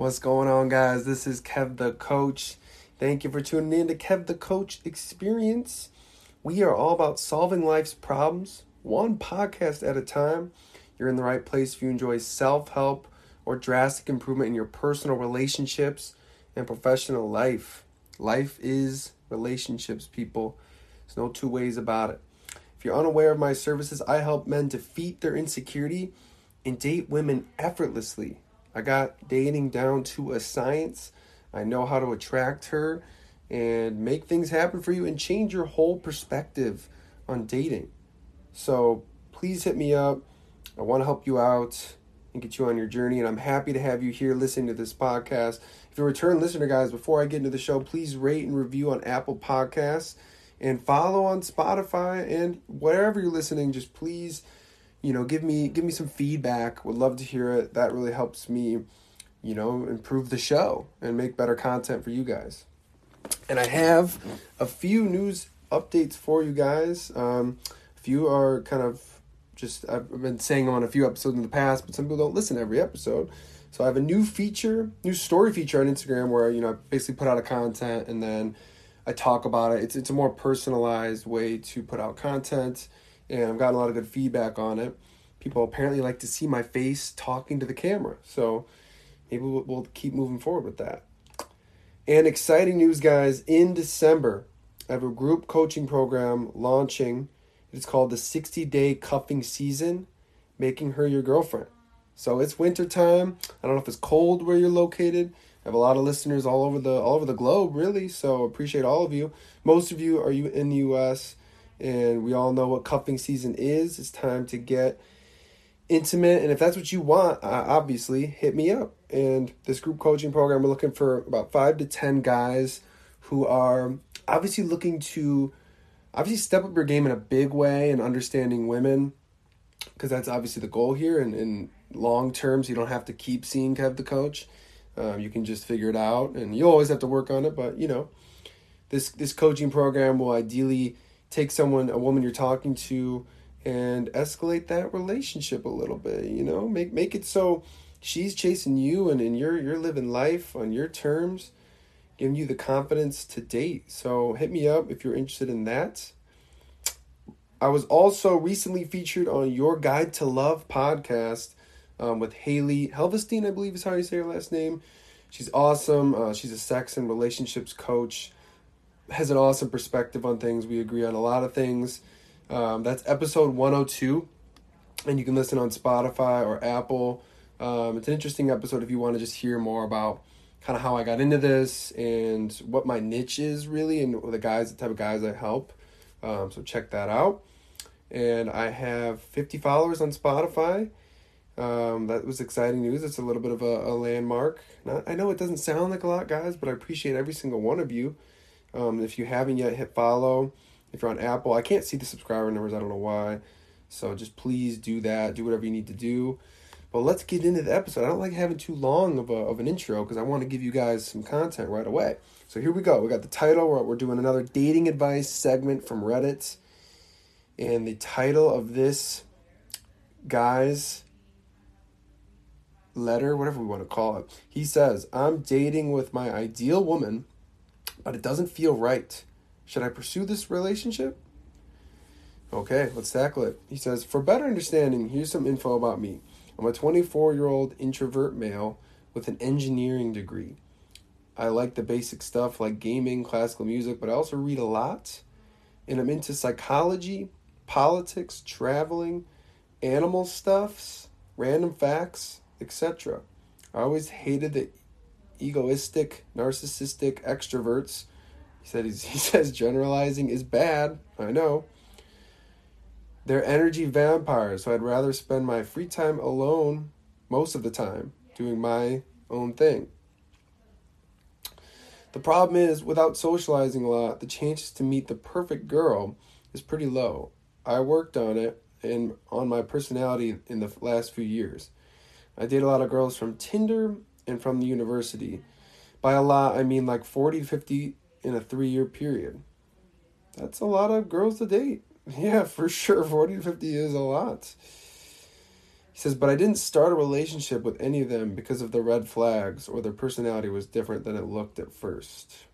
What's going on, guys? This is Kev the Coach. Thank you for tuning in to Kev the Coach Experience. We are all about solving life's problems, one podcast at a time. You're in the right place if you enjoy self help or drastic improvement in your personal relationships and professional life. Life is relationships, people. There's no two ways about it. If you're unaware of my services, I help men defeat their insecurity and date women effortlessly. I got dating down to a science. I know how to attract her and make things happen for you and change your whole perspective on dating. So please hit me up. I want to help you out and get you on your journey. And I'm happy to have you here listening to this podcast. If you're a return listener, guys, before I get into the show, please rate and review on Apple Podcasts and follow on Spotify and wherever you're listening. Just please you know, give me give me some feedback. Would love to hear it. That really helps me, you know, improve the show and make better content for you guys. And I have a few news updates for you guys. Um, a few are kind of just I've been saying them on a few episodes in the past, but some people don't listen every episode. So I have a new feature, new story feature on Instagram where you know I basically put out a content and then I talk about it. It's it's a more personalized way to put out content and I've gotten a lot of good feedback on it. People apparently like to see my face talking to the camera, so maybe we'll, we'll keep moving forward with that. And exciting news, guys! In December, I have a group coaching program launching. It's called the 60 Day Cuffing Season, Making Her Your Girlfriend. So it's winter time. I don't know if it's cold where you're located. I have a lot of listeners all over the all over the globe, really. So appreciate all of you. Most of you are you in the U.S and we all know what cuffing season is. It's time to get intimate, and if that's what you want, uh, obviously hit me up. And this group coaching program, we're looking for about five to ten guys who are obviously looking to obviously step up your game in a big way and understanding women, because that's obviously the goal here. And in long terms, you don't have to keep seeing Kev the coach. Um, you can just figure it out, and you always have to work on it. But you know, this this coaching program will ideally take someone, a woman you're talking to, and escalate that relationship a little bit. You know, make make it so she's chasing you, and and you're you're living life on your terms, giving you the confidence to date. So hit me up if you're interested in that. I was also recently featured on Your Guide to Love podcast um, with Haley Helvestein, I believe is how you say her last name. She's awesome. Uh, she's a sex and relationships coach has an awesome perspective on things. We agree on a lot of things. Um, that's episode 102, and you can listen on Spotify or Apple. Um, it's an interesting episode if you want to just hear more about kind of how I got into this and what my niche is really, and the guys, the type of guys I help. Um, so check that out. And I have 50 followers on Spotify. Um, that was exciting news. It's a little bit of a, a landmark. Not, I know it doesn't sound like a lot, guys, but I appreciate every single one of you. Um, if you haven't yet, hit follow. If you're on Apple, I can't see the subscriber numbers. I don't know why. So just please do that. Do whatever you need to do. But let's get into the episode. I don't like having too long of, a, of an intro because I want to give you guys some content right away. So here we go. We got the title. We're, we're doing another dating advice segment from Reddit. And the title of this guy's letter, whatever we want to call it, he says, I'm dating with my ideal woman but it doesn't feel right. Should I pursue this relationship? Okay, let's tackle it. He says, For better understanding, here's some info about me. I'm a 24 year old introvert male with an engineering degree. I like the basic stuff like gaming, classical music, but I also read a lot. And I'm into psychology, politics, traveling, animal stuffs, random facts, etc. I always hated the egoistic, narcissistic extroverts. He said he says generalizing is bad. I know. They're energy vampires, so I'd rather spend my free time alone most of the time doing my own thing. The problem is, without socializing a lot, the chances to meet the perfect girl is pretty low. I worked on it and on my personality in the last few years. I date a lot of girls from Tinder and from the university. By a lot, I mean like 40 to 50 in a three year period. That's a lot of girls to date. Yeah, for sure. 40 to 50 is a lot. He He says, but I didn't start a relationship with any of them because of the red flags or their personality was different than it looked at first.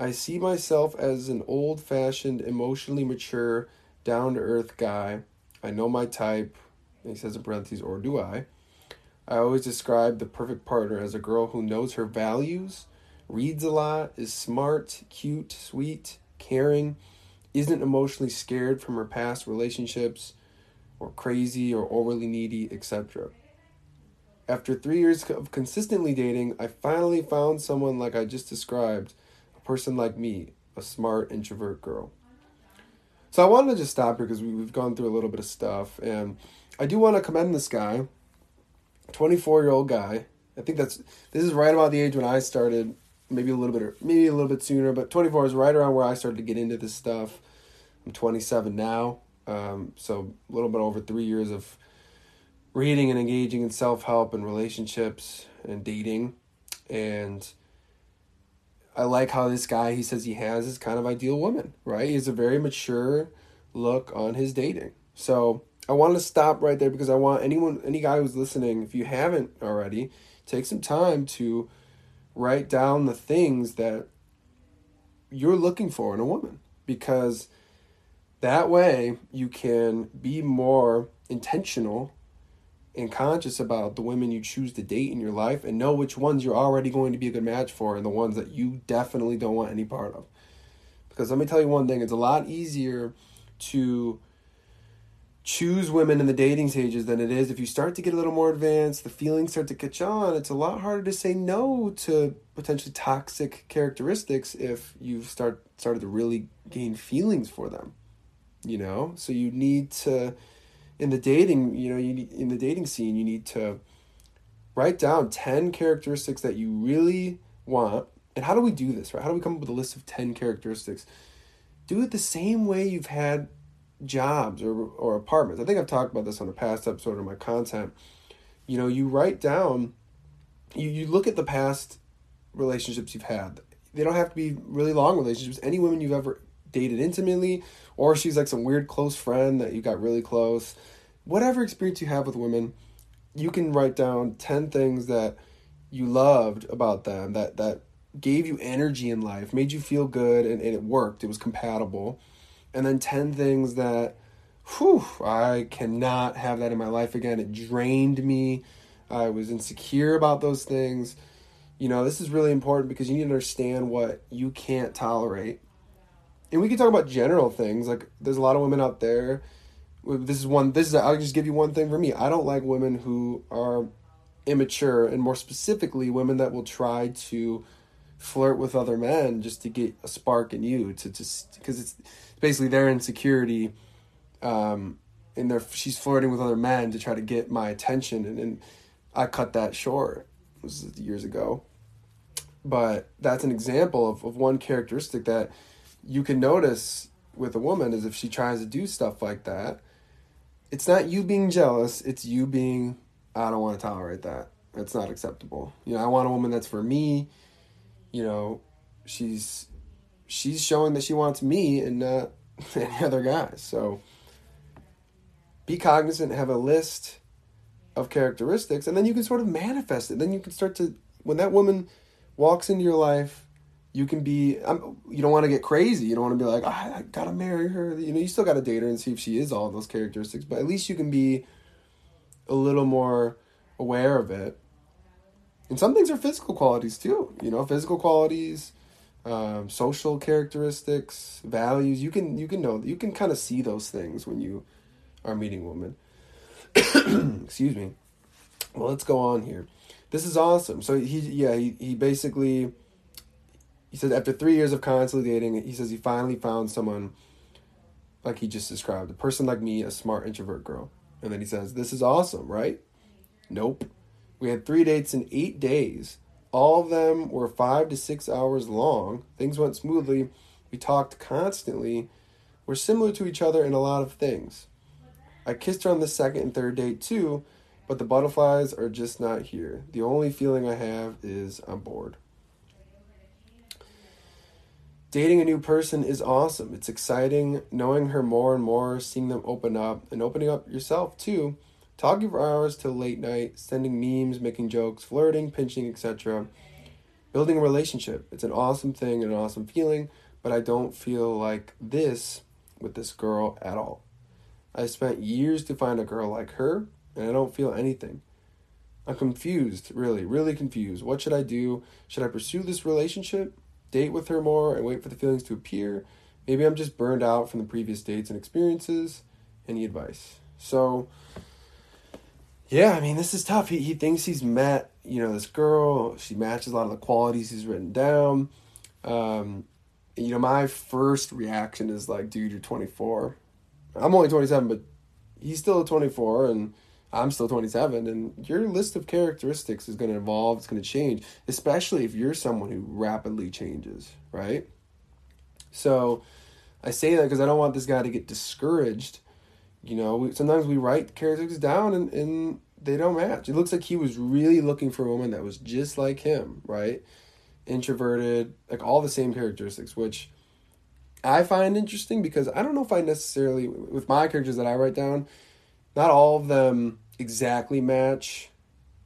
I see myself as an old fashioned, emotionally mature, down to earth guy. I know my type. he says in parentheses, or do I? I always describe the perfect partner as a girl who knows her values, reads a lot, is smart, cute, sweet, caring, isn't emotionally scared from her past relationships, or crazy or overly needy, etc. After three years of consistently dating, I finally found someone like I just described a person like me, a smart introvert girl. So I wanted to just stop here because we've gone through a little bit of stuff, and I do want to commend this guy 24 year old guy. I think that's this is right about the age when I started, maybe a little bit maybe a little bit sooner, but 24 is right around where I started to get into this stuff. I'm 27 now, um, so a little bit over three years of reading and engaging in self help and relationships and dating, and I like how this guy he says he has his kind of ideal woman, right? He has a very mature look on his dating. So I want to stop right there because I want anyone, any guy who's listening, if you haven't already, take some time to write down the things that you're looking for in a woman because that way you can be more intentional and conscious about the women you choose to date in your life and know which ones you're already going to be a good match for and the ones that you definitely don't want any part of. Because let me tell you one thing, it's a lot easier to choose women in the dating stages than it is if you start to get a little more advanced, the feelings start to catch on. It's a lot harder to say no to potentially toxic characteristics if you've start started to really gain feelings for them. You know, so you need to in the dating, you know, you need, in the dating scene, you need to write down 10 characteristics that you really want. And how do we do this, right? How do we come up with a list of 10 characteristics? Do it the same way you've had jobs or, or apartments. I think I've talked about this on a past episode of my content. You know, you write down, you, you look at the past relationships you've had. They don't have to be really long relationships. Any women you've ever dated intimately, or she's like some weird close friend that you got really close. Whatever experience you have with women, you can write down 10 things that you loved about them that that gave you energy in life, made you feel good and, and it worked. It was compatible and then 10 things that whew, I cannot have that in my life again. It drained me. I was insecure about those things. You know, this is really important because you need to understand what you can't tolerate. And we can talk about general things. Like there's a lot of women out there. This is one this is I'll just give you one thing for me. I don't like women who are immature and more specifically women that will try to flirt with other men just to get a spark in you to just because it's basically their insecurity um and they she's flirting with other men to try to get my attention and, i cut that short. Was years ago. But that's an example of, of one characteristic that you can notice with a woman is if she tries to do stuff like that it's not you being jealous it's you being i don't want to tolerate that. That's not acceptable. You know i want a woman that's for me. You know she's she's showing that she wants me and not any other guys. So be cognizant, have a list of characteristics, and then you can sort of manifest it. Then you can start to, when that woman walks into your life, you can be, um, you don't want to get crazy. You don't want to be like, oh, I gotta marry her. You know, you still gotta date her and see if she is all those characteristics, but at least you can be a little more aware of it. And some things are physical qualities too. You know, physical qualities, um, social characteristics, values. You can you can know you can kind of see those things when you are meeting women. Excuse me. Well, let's go on here. This is awesome. So he yeah he he basically he says after three years of constantly dating, he says he finally found someone like he just described, a person like me, a smart introvert girl. And then he says, "This is awesome, right?" Nope. We had three dates in eight days all of them were five to six hours long. Things went smoothly. We talked constantly. We're similar to each other in a lot of things. I kissed her on the second and third date too, but the butterflies are just not here. The only feeling I have is I'm bored. Dating a new person is awesome. It's exciting knowing her more and more, seeing them open up, and opening up yourself too talking for hours till late night, sending memes, making jokes, flirting, pinching, etc. Building a relationship. It's an awesome thing and an awesome feeling, but I don't feel like this with this girl at all. I spent years to find a girl like her, and I don't feel anything. I'm confused, really, really confused. What should I do? Should I pursue this relationship, date with her more, and wait for the feelings to appear? Maybe I'm just burned out from the previous dates and experiences. Any advice? So, yeah, I mean, this is tough. He, he thinks he's met, you know, this girl. She matches a lot of the qualities he's written down. Um, you know, my first reaction is like, dude, you're 24. I'm only 27, but he's still 24, and I'm still 27. And your list of characteristics is going to evolve, it's going to change, especially if you're someone who rapidly changes, right? So I say that because I don't want this guy to get discouraged. You know, sometimes we write characteristics down and, and they don't match. It looks like he was really looking for a woman that was just like him, right? Introverted, like all the same characteristics, which I find interesting because I don't know if I necessarily, with my characters that I write down, not all of them exactly match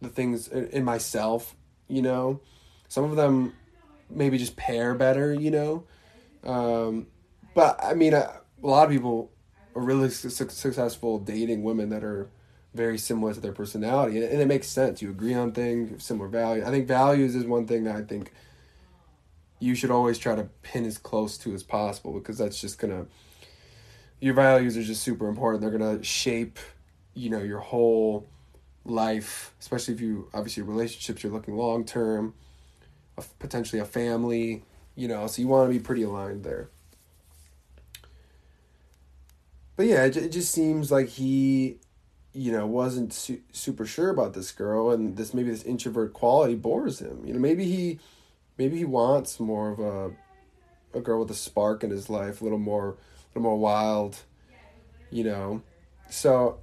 the things in myself, you know? Some of them maybe just pair better, you know? Um, but I mean, a, a lot of people are really su- successful dating women that are very similar to their personality, and, and it makes sense. You agree on things, similar values. I think values is one thing that I think you should always try to pin as close to as possible because that's just gonna your values are just super important. They're gonna shape, you know, your whole life, especially if you obviously relationships you're looking long term, potentially a family, you know, so you want to be pretty aligned there. But yeah, it, it just seems like he, you know, wasn't su- super sure about this girl, and this maybe this introvert quality bores him. You know, maybe he, maybe he wants more of a, a girl with a spark in his life, a little more, a little more wild, you know. So,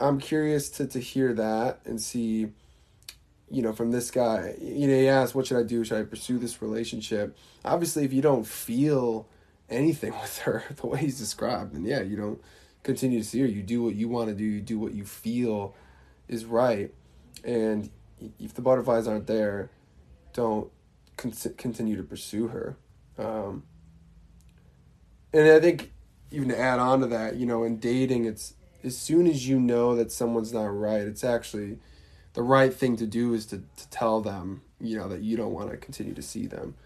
I'm curious to to hear that and see you know, from this guy, you know, he asked, what should I do? Should I pursue this relationship? Obviously, if you don't feel anything with her the way he's described, then yeah, you don't continue to see her. You do what you want to do, you do what you feel is right. And if the butterflies aren't there, don't con- continue to pursue her. Um, and I think even to add on to that, you know, in dating, it's as soon as you know that someone's not right, it's actually the right thing to do is to, to tell them, you know, that you don't want to continue to see them.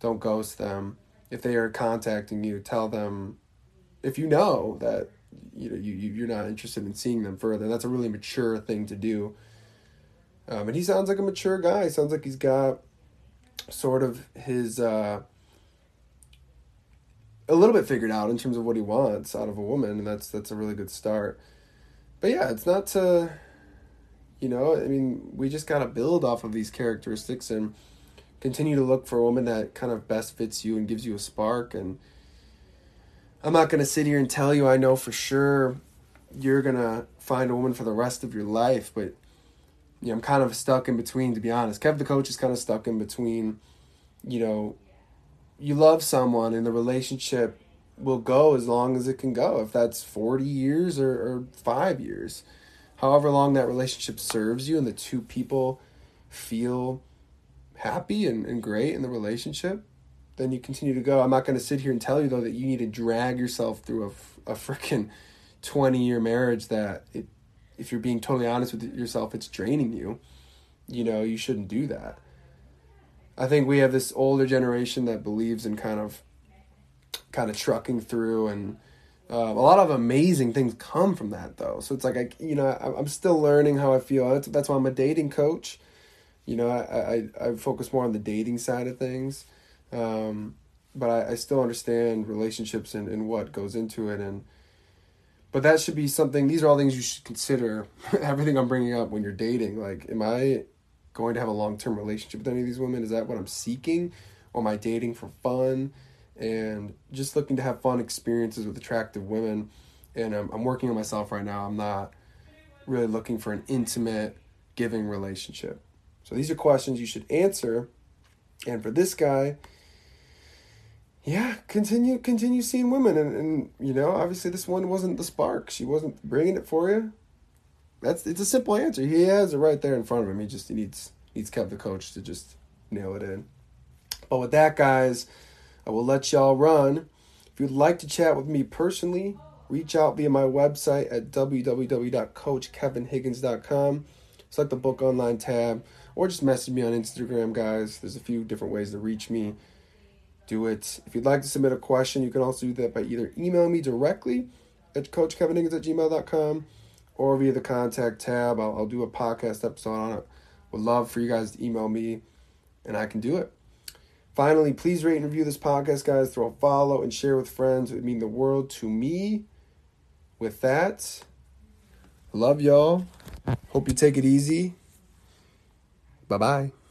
Don't ghost them. If they are contacting you, tell them if you know that you know you, you're not interested in seeing them further. That's a really mature thing to do. Um, and he sounds like a mature guy. He sounds like he's got sort of his uh, a little bit figured out in terms of what he wants out of a woman, and that's that's a really good start. But yeah, it's not to you know, I mean, we just got to build off of these characteristics and continue to look for a woman that kind of best fits you and gives you a spark. And I'm not going to sit here and tell you I know for sure you're going to find a woman for the rest of your life, but you know, I'm kind of stuck in between, to be honest. Kev the coach is kind of stuck in between, you know, you love someone and the relationship will go as long as it can go, if that's 40 years or, or five years however long that relationship serves you and the two people feel happy and, and great in the relationship, then you continue to go. I'm not going to sit here and tell you, though, that you need to drag yourself through a, a freaking 20 year marriage that, it, if you're being totally honest with yourself, it's draining you. You know, you shouldn't do that. I think we have this older generation that believes in kind of kind of trucking through and um, a lot of amazing things come from that, though. So it's like I, you know, I, am still learning how I feel. That's, that's why I'm a dating coach. You know, I, I, I focus more on the dating side of things, um, but I, I still understand relationships and, and what goes into it. And but that should be something. These are all things you should consider. Everything I'm bringing up when you're dating, like, am I going to have a long term relationship with any of these women? Is that what I'm seeking, or am I dating for fun? and just looking to have fun experiences with attractive women. And I'm, I'm working on myself right now. I'm not really looking for an intimate, giving relationship. So these are questions you should answer. And for this guy, yeah, continue continue seeing women, and, and you know, obviously this one wasn't the spark. She wasn't bringing it for you. that's it's a simple answer. He has it right there in front of him. He just he needs needs Kev the coach to just nail it in. But with that, guys, I will let y'all run. If you'd like to chat with me personally, reach out via my website at www.coachkevinhiggins.com. Select the book online tab, or just message me on Instagram, guys. There's a few different ways to reach me. Do it. If you'd like to submit a question, you can also do that by either email me directly at coachkevinhiggins at gmail.com or via the contact tab. I'll, I'll do a podcast episode on it. Would love for you guys to email me, and I can do it. Finally, please rate and review this podcast, guys. Throw a follow and share with friends. It would mean the world to me. With that, love y'all. Hope you take it easy. Bye bye.